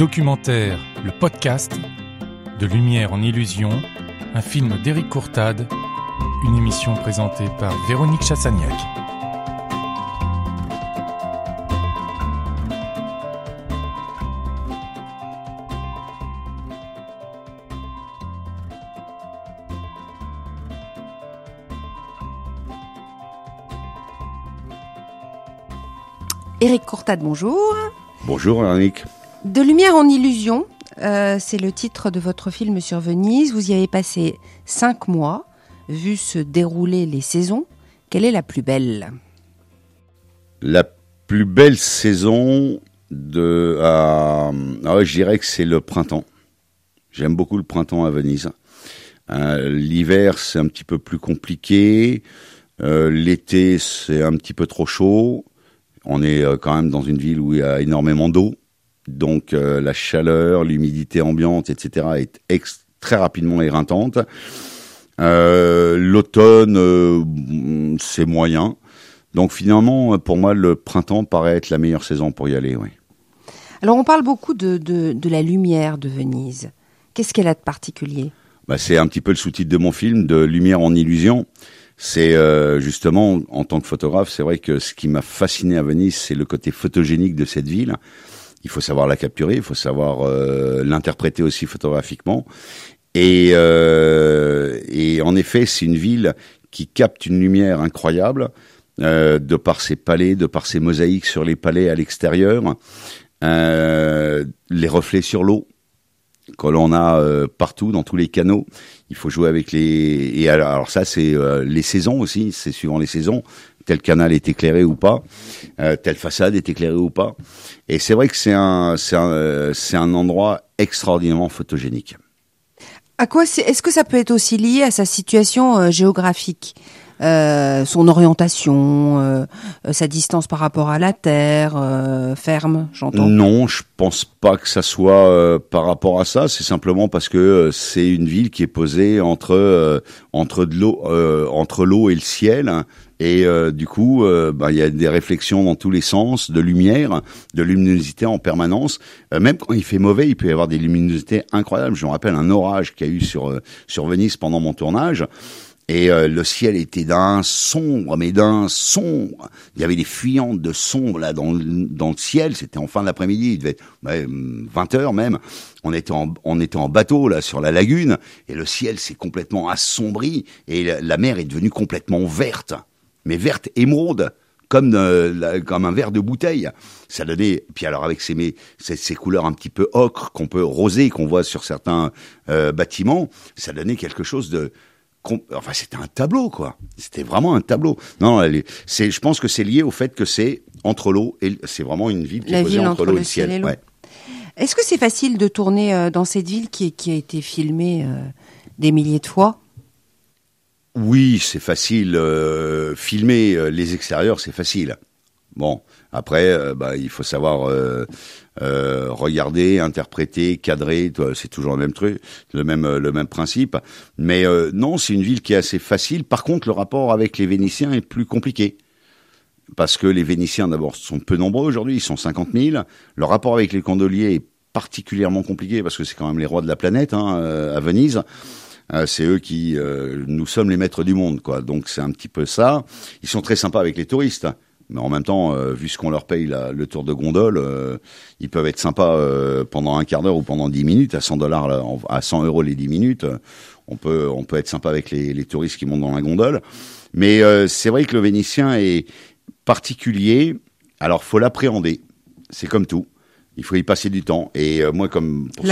documentaire, le podcast, de Lumière en illusion, un film d'Éric Courtade, une émission présentée par Véronique Chassagnac. Éric Courtade, bonjour. Bonjour Véronique. De lumière en illusion, euh, c'est le titre de votre film sur Venise. Vous y avez passé cinq mois, vu se dérouler les saisons. Quelle est la plus belle? La plus belle saison de, ah je dirais que c'est le printemps. J'aime beaucoup le printemps à Venise. Euh, L'hiver c'est un petit peu plus compliqué. Euh, L'été c'est un petit peu trop chaud. On est quand même dans une ville où il y a énormément d'eau, donc euh, la chaleur, l'humidité ambiante, etc. est très rapidement éreintante. Euh, L'automne, euh, c'est moyen. Donc finalement, pour moi, le printemps paraît être la meilleure saison pour y aller. Oui. Alors on parle beaucoup de, de, de la lumière de Venise. Qu'est-ce qu'elle a de particulier? Bah, C'est un petit peu le sous-titre de mon film, de Lumière en illusion. C'est euh, justement, en tant que photographe, c'est vrai que ce qui m'a fasciné à Venise, c'est le côté photogénique de cette ville. Il faut savoir la capturer, il faut savoir euh, l'interpréter aussi photographiquement. Et, euh, et en effet, c'est une ville qui capte une lumière incroyable, euh, de par ses palais, de par ses mosaïques sur les palais à l'extérieur, les reflets sur l'eau que l'on a partout dans tous les canaux. Il faut jouer avec les et alors, ça c'est les saisons aussi, c'est suivant les saisons. Tel canal est éclairé ou pas, euh, telle façade est éclairée ou pas. Et c'est vrai que c'est un c'est un euh, c'est un endroit extraordinairement photogénique. À quoi c'est Est-ce que ça peut être aussi lié à sa situation euh, géographique euh, son orientation, euh, sa distance par rapport à la terre, euh, ferme, j'entends? Non, je pense pas que ça soit par rapport à ça. C'est simplement parce que c'est une ville qui est posée entre entre de l'eau entre l'eau et le ciel. Et du coup, bah, il y a des réflexions dans tous les sens, de lumière, de luminosité en permanence. même quand il fait mauvais, il peut y avoir des luminosités incroyables. Je me rappelle un orage qu'il y a eu sur sur Venise pendant mon tournage. Et euh, le ciel était d'un sombre, mais d'un sombre. Il y avait des fuyantes de sombre là dans, le- dans le ciel. C'était en fin d'après-midi, il devait être ouais, 20 heures même. On était en, on était en bateau là sur la lagune et le ciel s'est complètement assombri et la mer est devenue complètement verte, mais verte émeraude. Comme, euh, la- comme un verre de bouteille, ça donnait. Puis alors avec ces, mais, ces, ces couleurs un petit peu ocre qu'on peut rosé qu'on voit sur certains euh, bâtiments, ça donnait quelque chose de enfin c'était un tableau quoi c'était vraiment un tableau non c'est je pense que c'est lié au fait que c'est entre l'eau et c'est vraiment une ville qui La est posée entre l'eau et le ciel, ouais. Est-ce que c'est facile de tourner euh, dans cette ville qui, qui a été filmée euh, des milliers de fois? Oui c'est facile euh, filmer euh, les extérieurs c'est facile bon après euh, bah, il faut savoir regarder interpréter cadrer c'est toujours le même truc le même principe mais non c'est une ville qui est assez facile par contre le rapport avec les Vénitiens est plus compliqué parce que les Vénitiens d'abord sont peu nombreux aujourd'hui, ils sont 50 000. Le rapport avec les gondoliers est particulièrement compliqué parce que c'est quand même les rois de la planète hein, à Venise. Euh, c'est eux qui, euh, nous sommes les maîtres du monde, quoi. Donc c'est un petit peu ça. Ils sont très sympas avec les touristes, mais en même temps, euh, vu ce qu'on leur paye la- le tour de gondole, euh, ils peuvent être sympas euh, pendant un quart d'heure ou pendant 10 minutes à 100 dollars, à 100 euros les 10 minutes. On peut, on peut être sympa avec les, les touristes qui montent dans la gondole. Mais c'est vrai que le Vénitien est particulier. Alors faut l'appréhender. C'est comme tout. Il faut y passer du temps. Et euh, moi, comme pour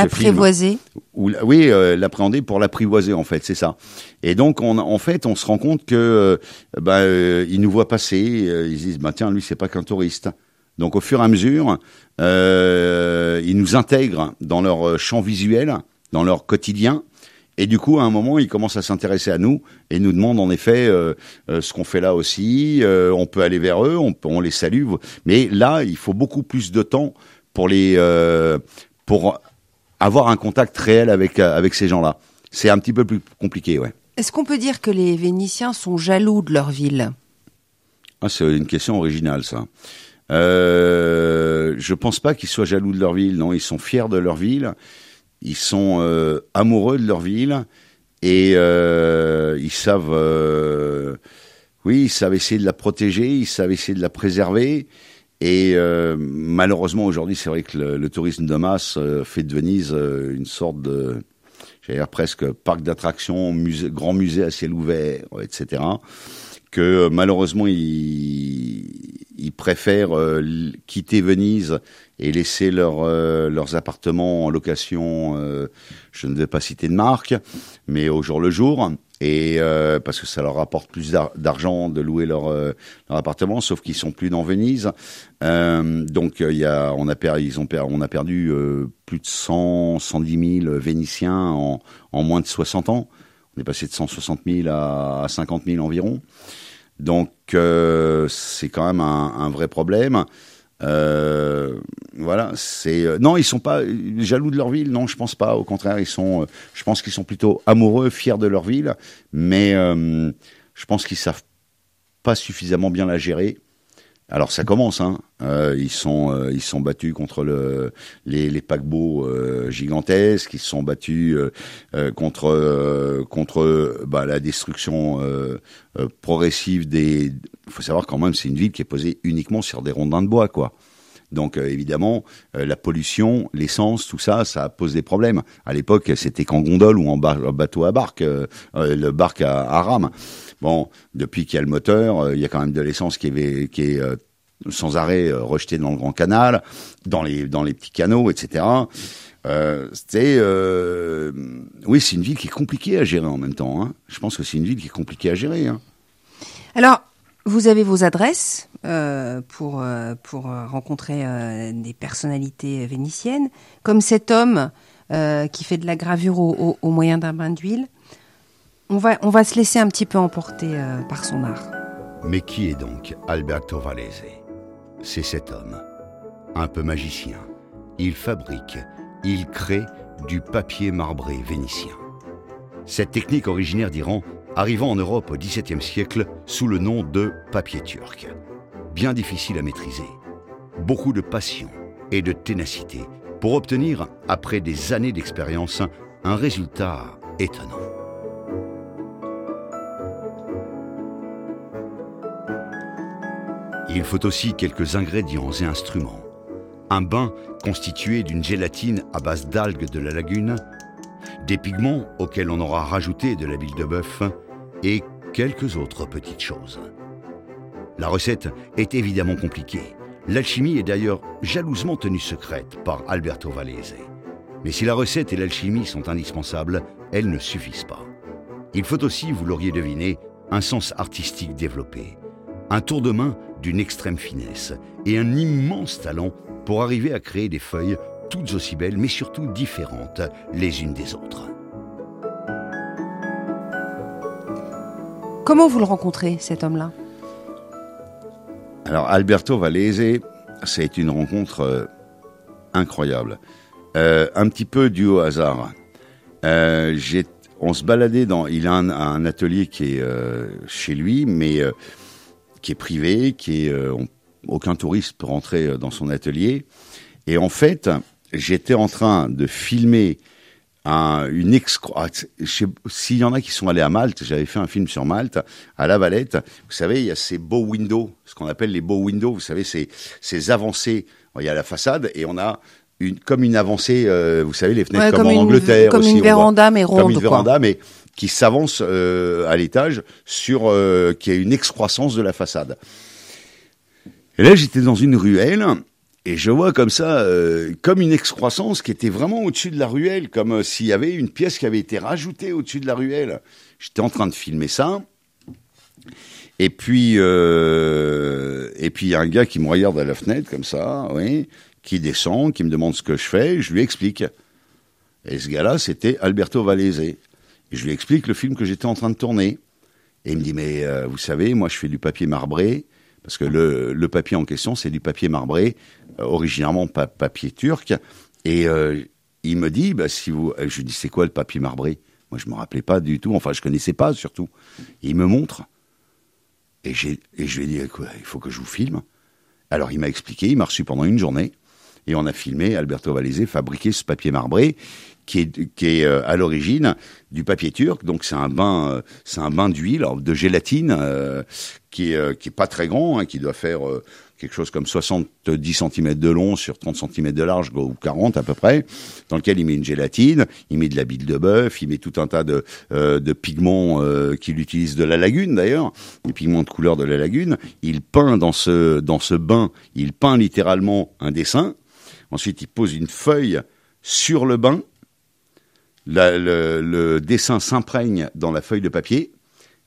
oui, euh, l'appréhender pour l'apprivoiser en fait, c'est ça. Et donc on, en fait, on se rend compte que euh, bah, euh, ils nous voient passer, ils se disent bah tiens lui c'est pas qu'un touriste. Donc au fur et à mesure, ils nous intègrent dans leur champ visuel, dans leur quotidien. Et du coup, à un moment, ils commencent à s'intéresser à nous et nous demandent en effet euh, euh, ce qu'on fait là aussi. Euh, on peut aller vers eux, on, peut- on les salue. Mais là, il faut beaucoup plus de temps pour les euh, pour avoir un contact réel avec euh, avec ces gens-là. C'est un petit peu plus compliqué, ouais. Est-ce qu'on peut dire que les Vénitiens sont jaloux de leur ville? Ah, c'est une question originale, ça. Euh, je pense pas qu'ils soient jaloux de leur ville. Non, ils sont fiers de leur ville. Ils sont euh, amoureux de leur ville et euh, ils savent, oui, ils savent essayer de la protéger, ils savent essayer de la préserver. Et euh, malheureusement aujourd'hui, c'est vrai que le, tourisme de masse euh, fait de Venise euh, une sorte de, j'allais dire presque parc d'attractions, grand musée à ciel ouvert, etc. Que malheureusement ils, ils préfèrent quitter Venise et laisser leur, leurs appartements en location. je ne vais pas citer de marque, mais au jour le jour et euh, parce que ça leur rapporte plus d'argent de louer leur, euh, leur appartement, sauf qu'ils sont plus dans Venise. Euh, donc il y a, on a perdu, ils ont perdu, on a perdu plus de 100, 110 000 Vénitiens en, en moins de 60 ans. On est passé de 160 000 à 50 000 environ. Donc c'est quand même un, vrai problème. Euh, voilà, c'est euh, non, ils sont pas jaloux de leur ville, non, je pense pas. Au contraire, ils sont, euh, je pense qu'ils sont plutôt amoureux, fiers de leur ville, mais euh, je pense qu'ils savent pas suffisamment bien la gérer. Alors ça commence, hein. ils sont ils sont battus contre le les, les paquebots gigantesques, ils sont battus contre contre bah, la destruction progressive des il faut savoir quand même, c'est une ville qui est posée uniquement sur des rondins de bois, quoi. Donc euh, évidemment, euh, la pollution, l'essence, tout ça, ça pose des problèmes. À l'époque, c'était qu'en gondole ou en bateau à barque, euh, le barque à, à, rame. Bon, depuis qu'il y a le moteur, il y a quand même de l'essence qui est, est sans arrêt rejetée dans le Grand Canal, dans les petits canaux, etc. Euh, c'est oui, c'est une ville qui est compliquée à gérer en même temps. Hein. Je pense que c'est une ville qui est compliquée à gérer. Hein. Alors, vous avez vos adresses euh, pour, euh, rencontrer euh, des personnalités vénitiennes, comme cet homme euh, qui fait de la gravure au moyen d'un bain d'huile. On va, se laisser un petit peu emporter euh, par son art. Mais qui est donc Alberto Vallese C'est cet homme, un peu magicien. Il fabrique, il crée du papier marbré vénitien. Cette technique originaire d'Iran arrivant en Europe au XVIIe siècle sous le nom de papier turc. Bien difficile à maîtriser. Beaucoup de passion et de ténacité pour obtenir, après des années d'expérience, un résultat étonnant. Il faut aussi quelques ingrédients et instruments. Un bain constitué d'une gélatine à base d'algues de la lagune, des pigments auxquels on aura rajouté de la bile de bœuf et quelques autres petites choses. La recette est évidemment compliquée. L'alchimie est d'ailleurs jalousement tenue secrète par Alberto Vallese. Mais si la recette et l'alchimie sont indispensables, elles ne suffisent pas. Il faut aussi, vous l'auriez deviné, un sens artistique développé, un tour de main d'une extrême finesse et un immense talent pour arriver à créer des feuilles toutes aussi belles mais surtout différentes les unes des autres. Comment vous le rencontrez, cet homme-là? Alors, Alberto Vallese, c'est une rencontre euh, incroyable. Euh, un petit peu dû au hasard. Euh, on se baladait dans. Il a un, un atelier qui est euh, chez lui, mais euh, qui est privé, qui est. On, aucun touriste peut rentrer dans son atelier. Et en fait, j'étais en train de filmer un, une excro... Ah, s'il y en a qui sont allés à Malte, j'avais fait un film sur Malte, à La Valette. Vous savez, il y a ces beaux windows, ce qu'on appelle les beaux windows. Vous savez, ces, ces avancées. Il y a la façade et on a une, comme une avancée, euh, vous savez, les fenêtres Ouais, comme, en une, Angleterre Comme aussi. une véranda, mais ronde. comme une quoi. véranda, mais qui s'avance euh, à l'étage sur euh, qui a une excroissance de la façade. Et là, j'étais dans une ruelle et je vois comme ça, euh, comme une excroissance qui était vraiment au-dessus de la ruelle, comme s'il y avait une pièce qui avait été rajoutée au-dessus de la ruelle. J'étais en train de filmer ça. Et puis, et puis il y a un gars qui me regarde à la fenêtre comme ça, oui, qui descend, qui me demande ce que je fais. Je lui explique. Et ce gars-là, c'était Alberto Vallese. Je lui explique le film que j'étais en train de tourner. Et il me dit, mais euh, vous savez, moi je fais du papier marbré, parce que le, papier en question, c'est du papier marbré, euh, originairement pa papier turc. Et euh, il me dit, bah, si vous... Je lui dis, c'est quoi le papier marbré? Moi, je me rappelais pas du tout, enfin, je connaissais pas surtout. Il me montre. Et, et je lui ai dit, il faut que je vous filme. Alors il m'a expliqué, il m'a reçu pendant une journée, et on a filmé Alberto Valese fabriquer ce papier marbré qui est, euh, à l'origine du papier turc. Donc c'est un bain, euh, c'est un bain d'huile, de gélatine euh, qui est qui est pas très grand, hein, qui doit faire quelque chose comme 70 cm de long sur 30 cm de large ou 40 à peu près, dans lequel il met une gélatine, il met de la bile de bœuf, il met tout un tas de, de pigments qu'il utilise de la lagune d'ailleurs, des pigments de couleur de la lagune. Il peint dans ce dans ce bain, il peint littéralement un dessin. Ensuite, il pose une feuille sur le bain le, dessin s'imprègne dans la feuille de papier.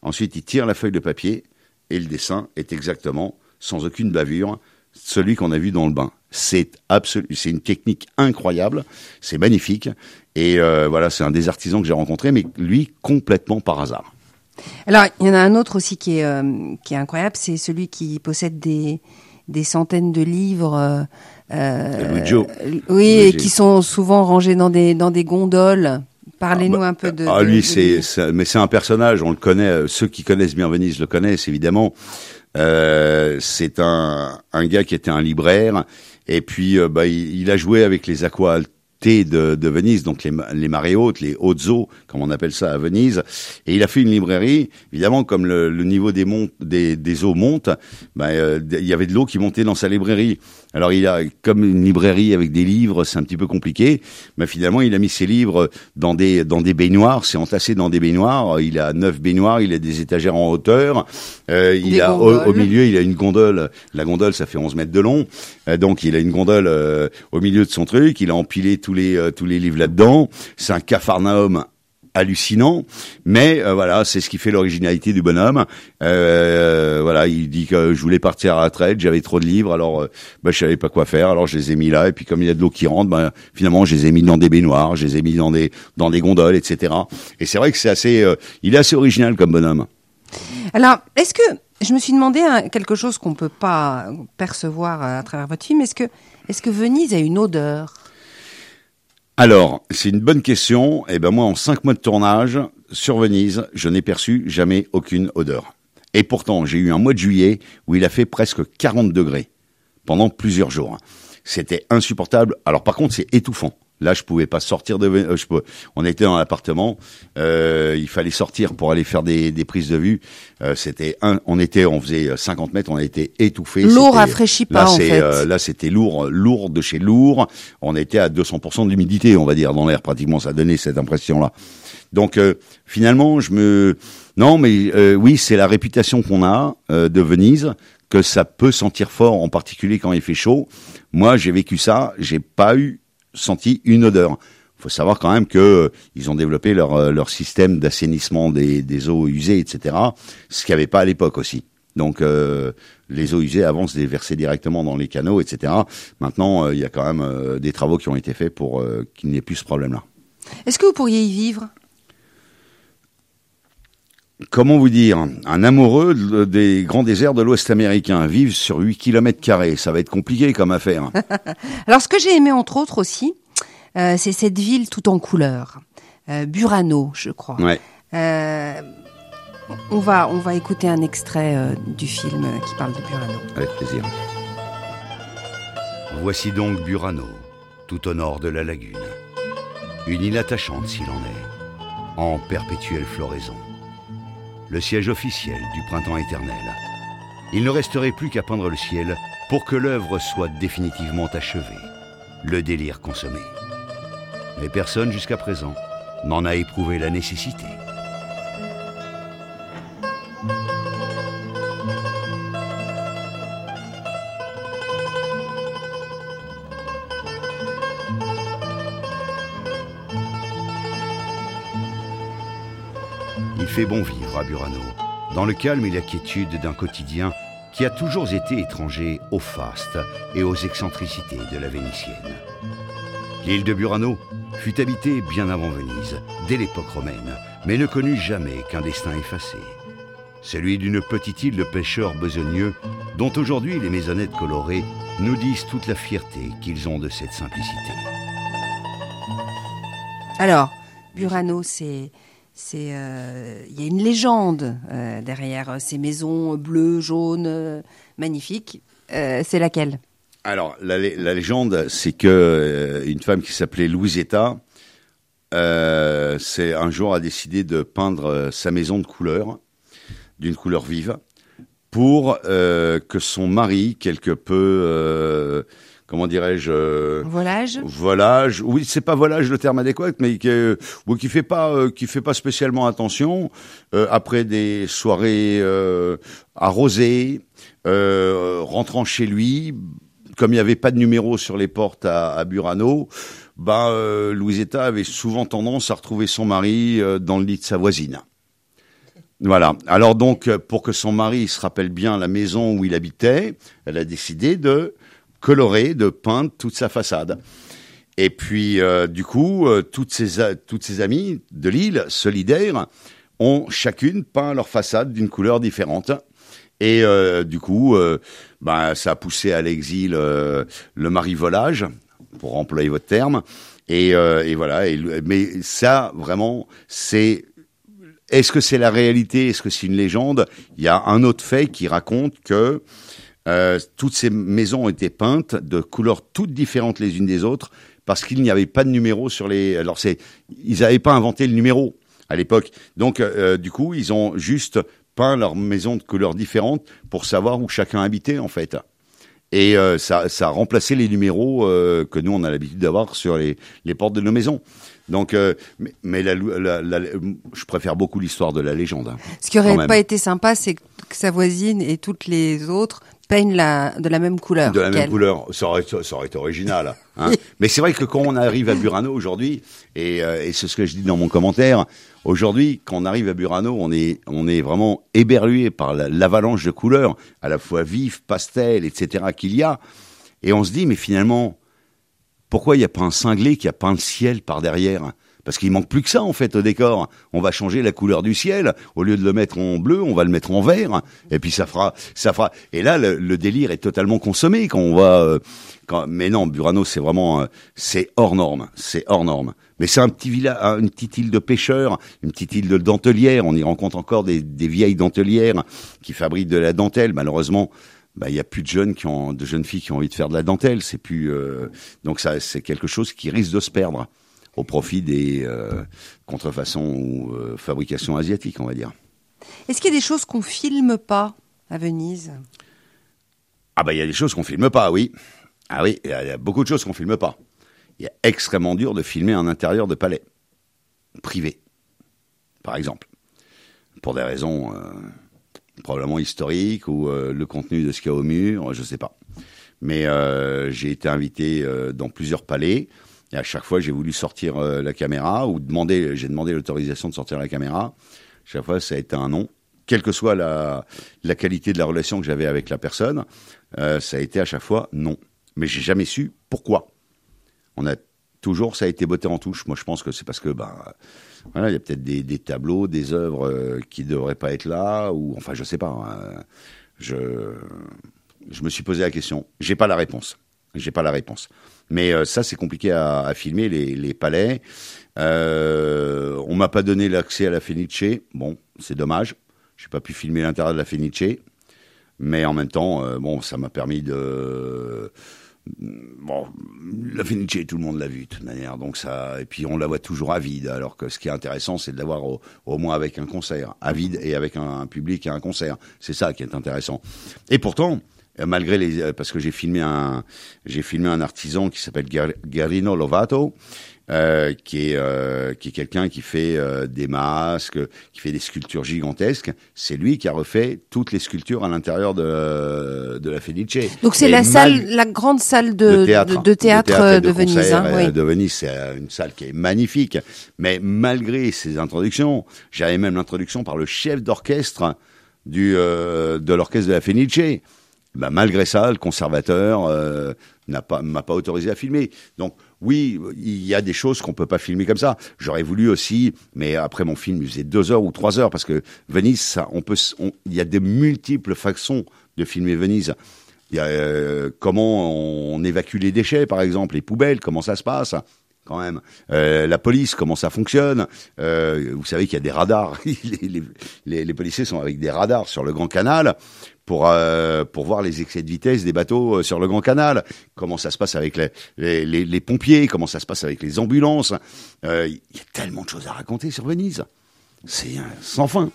Ensuite, il tire la feuille de papier et le dessin est exactement, sans aucune bavure, celui qu'on a vu dans le bain. C'est absolu, c'est une technique incroyable, c'est magnifique. Et euh, voilà, c'est un des artisans que j'ai rencontré, mais lui complètement par hasard. Alors, il y en a un autre aussi qui est, euh, qui est incroyable, c'est celui qui possède des, des centaines de livres. Euh, oui, qui sont souvent rangés dans des, dans des gondoles. Parlez-nous ah, bah, un peu de. Ah, lui, c'est, mais c'est un personnage. On le connaît. Euh, ceux qui connaissent bien Venise le connaissent évidemment. Euh, c'est un, un gars qui était un libraire et puis euh, bah, il, a joué avec les aqua de, de Venise, donc les, les marées hautes, les hautes eaux, comme on appelle ça à Venise. Et il a fait une librairie. Évidemment, comme le, le niveau des, montes, des, des eaux monte, euh, il y avait de l'eau qui montait dans sa librairie. Alors il a, comme une librairie avec des livres, c'est un petit peu compliqué. Mais finalement, il a mis ses livres dans des dans des baignoires, c'est entassé dans des baignoires. Il a neuf baignoires, il a des étagères en hauteur. Euh, il a au, milieu, il a une gondole. La gondole, ça fait 11 mètres de long. Euh, donc il a une gondole euh, au milieu de son truc. Il a empilé tous les tous les livres là-dedans. C'est un cafarnaum hallucinant, mais euh, voilà, c'est ce qui fait l'originalité du bonhomme. Euh, voilà, il dit que je voulais partir à la retraite, j'avais trop de livres, alors bah, je savais pas quoi faire, alors je les ai mis là, et puis comme il y a de l'eau qui rentre, bah, finalement je les ai mis dans des baignoires, je les ai mis dans des dans des gondoles, etc. Et c'est vrai que c'est assez, il est assez original comme bonhomme. Alors, est-ce que je me suis demandé hein, quelque chose qu'on peut pas percevoir à travers votre film, est-ce que est-ce que Venise a une odeur? Alors, c'est une bonne question. Eh ben moi, en cinq mois de tournage sur Venise, je n'ai perçu jamais aucune odeur. Et pourtant, j'ai eu un mois de juillet où il a fait presque 40 degrés pendant plusieurs jours. C'était insupportable. Alors par contre, c'est étouffant. Là, je pouvais pas sortir de. Euh, je peux, on était dans l'appartement. Euh, il fallait sortir pour aller faire des, des prises de vue. Euh, c'était un. On était, on faisait 50 mètres. On a été étouffé. L'eau rafraîchit pas là, en fait. Euh, là, c'était lourd, lourd de chez lourd. On était à 200% d'humidité, on va dire, dans l'air pratiquement. Ça donnait cette impression-là. Donc euh, finalement, je me. Non, mais oui, c'est la réputation qu'on a de Venise que ça peut sentir fort, en particulier quand il fait chaud. Moi, j'ai vécu ça. J'ai pas eu senti une odeur. Il faut savoir quand même que euh, ils ont développé leur, euh, leur système d'assainissement des, des eaux usées, etc. Ce qu'il n'y avait pas à l'époque aussi. Donc euh, les eaux usées avancent des versées directement dans les canaux, etc. Maintenant, il y a quand même des travaux qui ont été faits pour qu'il n'y ait plus ce problème-là. Est-ce que vous pourriez y vivre? Comment vous dire Un amoureux des grands déserts de l'Ouest américain vivre sur 8 km carrés, ça va être compliqué comme affaire. Alors ce que j'ai aimé entre autres aussi, euh, c'est cette ville tout en couleurs. Euh, Burano, je crois. Ouais. Euh, on va on va écouter un extrait euh, du film qui parle de Burano. Avec plaisir. Voici donc Burano, tout au nord de la lagune. Une île attachante s'il en est, en perpétuelle floraison le siège officiel du printemps éternel. Il ne resterait plus qu'à peindre le ciel pour que l'œuvre soit définitivement achevée, le délire consommé. Mais personne jusqu'à présent n'en a éprouvé la nécessité. Fait bon vivre à Burano, dans le calme et la quiétude d'un quotidien qui a toujours été étranger au faste et aux excentricités de la Vénitienne. L'île de Burano fut habitée bien avant Venise, dès l'époque romaine, mais ne connut jamais qu'un destin effacé. Celui d'une petite île de pêcheurs besogneux, dont aujourd'hui les maisonnettes colorées nous disent toute la fierté qu'ils ont de cette simplicité. Alors, Burano, c'est c'est euh, il y a une légende euh, derrière ces maisons bleues, jaunes, magnifiques. euh, c'est laquelle? Alors, la, lé- la légende, c'est que une femme qui s'appelait Louisetta, c'est un jour a décidé de peindre sa maison de couleur, d'une couleur vive, pour que son mari, quelque peu, comment dirais-je, euh, Volage volage. Oui, c'est pas volage le terme adéquat, mais qui, euh, qui fait pas, euh, qui fait pas spécialement attention après des soirées arrosées, rentrant chez lui, comme il n'y avait pas de numéro sur les portes à, à Burano, bah Louisetta avait souvent tendance à retrouver son mari dans le lit de sa voisine. Voilà. Alors donc, pour que son mari se rappelle bien la maison où il habitait, elle a décidé de colorer, de peindre toute sa façade. Et puis, euh, du coup, euh, toutes ses toutes ses amies de l'île solidaires ont chacune peint leur façade d'une couleur différente. Et euh, du coup, euh, ben, ça a poussé à l'exil euh, le mari volage, pour employer votre terme. Et, euh, et voilà. Mais ça, vraiment, c'est est-ce que c'est la réalité? Est-ce que c'est une légende? Il y a un autre fait qui raconte que euh, toutes ces maisons ont été peintes de couleurs toutes différentes les unes des autres parce qu'il n'y avait pas de numéro sur les. Alors c'est, ils n'avaient pas inventé le numéro à l'époque. Donc euh, du coup, ils ont juste peint leur maison de couleurs différentes pour savoir où chacun habitait en fait. Et euh, ça, ça a remplacé les numéros euh, que nous on a l'habitude d'avoir sur les, les portes de nos maisons. Donc, euh, mais, mais la, la- la- je préfère beaucoup l'histoire de la légende. hein. Ce qui aurait pas été sympa, c'est que sa voisine et toutes les autres peignent la, de la même couleur. De la même couleur, ça aurait, ça aurait été original. hein. Mais c'est vrai que quand on arrive à Burano aujourd'hui, et, euh, et c'est ce que je dis dans mon commentaire, aujourd'hui, quand on arrive à Burano, on est, on est vraiment éberlué par la- l'avalanche de couleurs, à la fois vives, pastel, etc. qu'il y a, et on se dit, mais finalement, pourquoi il n'y a pas un cinglé qui a peint le ciel par derrière? Parce qu'il manque plus que ça en fait au décor. On va changer la couleur du ciel. Au lieu de le mettre en bleu, on va le mettre en vert. Et puis ça fera, ça fera. Et là, le, délire est totalement consommé quand on va. euh, quand... Mais non, Burano, c'est vraiment, euh, c'est hors norme. C'est hors norme. Mais c'est un petit village, une petite île de pêcheurs, une petite île de dentelières. On y rencontre encore des, des vieilles dentelières qui fabriquent de la dentelle. Malheureusement, bah, il y a plus de jeunes qui ont, de jeunes filles qui ont envie de faire de la dentelle. C'est plus, euh, donc ça, c'est quelque chose qui risque de se perdre au profit des euh, contrefaçons ou euh, fabrications asiatiques, on va dire. Est-ce qu'il y a des choses qu'on filme pas à Venise? Ah bah il y a des choses qu'on filme pas, oui. Ah oui, il y a- il y a beaucoup de choses qu'on filme pas. Il est extrêmement dur de filmer un intérieur de palais privé, par exemple, pour des raisons euh, probablement historiques ou le contenu de ce qu'il y a au mur, je sais pas. Mais j'ai été invité dans plusieurs palais et à chaque fois j'ai voulu sortir euh, la caméra ou demander, j'ai demandé l'autorisation de sortir la caméra. Chaque fois ça a été un non, quelle que soit la, qualité de la relation que j'avais avec la personne, euh, ça a été à chaque fois non. Mais j'ai jamais su pourquoi. On a toujours, ça a été botté en touche. Moi, je pense que c'est parce que, ben, voilà, il y a peut-être des, des tableaux, des œuvres euh, qui devraient pas être là, ou enfin, je sais pas. hein. je, je me suis posé la question. J'ai pas la réponse. J'ai pas la réponse. Mais euh, ça, c'est compliqué à, filmer les, palais. Euh, on m'a pas donné l'accès à la Fenice. Bon, c'est dommage. J'ai pas pu filmer l'intérieur de la Fenice. Mais en même temps, euh, bon, ça m'a permis de. Bon, la Fenice, tout le monde l'a vu de toute manière, donc ça. Et puis on la voit toujours à vide, alors que ce qui est intéressant, c'est de la voir au, moins avec un concert, à vide et avec un, un public et un concert. C'est ça qui est intéressant. Et pourtant, malgré les, euh, parce que j'ai filmé un, j'ai filmé un artisan qui s'appelle Garino Lovato, euh, qui est euh, qui est quelqu'un qui fait euh, des masques, qui fait des sculptures gigantesques. C'est lui qui a refait toutes les sculptures à l'intérieur de de la Fenice. Donc c'est la salle, la grande salle de, de théâtre, de, de théâtre, et euh, de, Venise. concert, hein, euh, oui. De Venise, c'est euh, une salle qui est magnifique. Mais malgré ces introductions, j'avais même l'introduction par le chef d'orchestre du euh, de l'orchestre de la Fenice. Ben, malgré ça, le conservateur euh, n'a pas m'a pas autorisé à filmer. Donc oui, il y a des choses qu'on peut pas filmer comme ça. J'aurais voulu aussi, mais après mon film, il faisait deux heures ou trois heures parce que Venise, ça, on peut, il y a de multiples façons de filmer Venise. Il y a euh, comment on évacue les déchets, par exemple, les poubelles, comment ça se passe quand même. Euh, la police, comment ça fonctionne? Euh, Vous savez qu'il y a des radars. les, policiers sont avec des radars sur le Grand Canal pour euh, pour voir les excès de vitesse des bateaux sur le Grand Canal. Comment ça se passe avec les les, pompiers? Comment ça se passe avec les ambulances? Il y a tellement de choses à raconter sur Venise. C'est sans fin.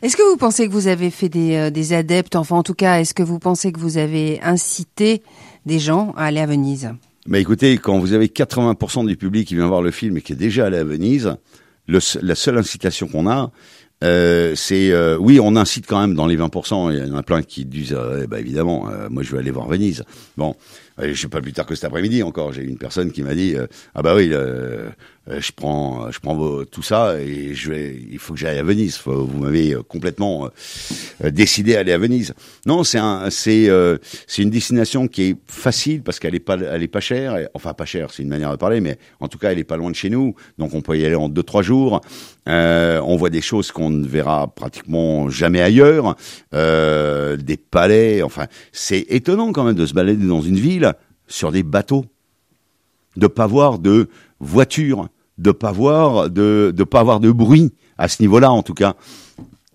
Est-ce que vous pensez que vous avez fait des adeptes, enfin en tout cas, est-ce que vous pensez que vous avez incité des gens à aller à Venise? Mais écoutez, quand vous avez 80% du public qui vient voir le film et qui est déjà allé à Venise, la seule incitation qu'on a, euh, c'est euh, oui, on incite quand même dans les 20%. Il y en a plein qui disent, euh, eh ben, évidemment, moi je vais aller voir Venise. Bon, je sais pas plus tard que cet après-midi encore. J'ai une personne qui m'a dit, euh, ah bah oui, euh, euh, je prends, je prends tout ça et je vais, il faut que j'aille à Venise. Vous m'avez euh, complètement euh, euh, décidé à aller à Venise. Non, c'est un, c'est, euh, c'est une destination qui est facile parce qu'elle est pas, elle est pas chère. Enfin, pas chère, c'est une manière de parler, mais en tout cas, elle est pas loin de chez nous. Donc, on peut y aller en deux, trois jours. Euh, on voit des choses qu'on ne verra pratiquement jamais ailleurs. Euh, des palais. Enfin, c'est étonnant quand même de se balader dans une ville sur des bateaux, de pas voir de voitures, de pas voir de, de pas avoir de bruit à ce niveau-là en tout cas,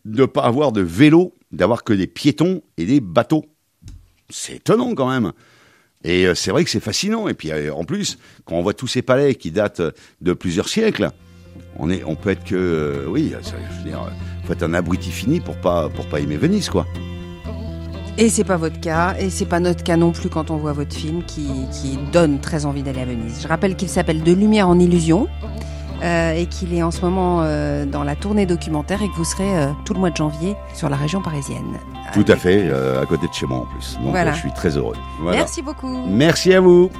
de pas avoir de vélo, d'avoir que des piétons et des bateaux. C'est étonnant quand même. Et euh, c'est vrai que c'est fascinant. Et puis euh, en plus, quand on voit tous ces palais qui datent de plusieurs siècles, on est, on peut être que, euh, oui, je veux dire, euh, faut être un abruti fini pour pas, pour pas aimer Venise, quoi. Et c'est pas votre cas, et c'est pas notre cas non plus quand on voit votre film qui, qui donne très envie d'aller à Venise. Je rappelle qu'il s'appelle De lumière en illusion euh, et qu'il est en ce moment euh, dans la tournée documentaire et que vous serez euh, tout le mois de janvier sur la région parisienne. Tout à fait, à côté de chez moi en plus. Donc Voilà. je suis très heureux. Voilà. Merci beaucoup. Merci à vous.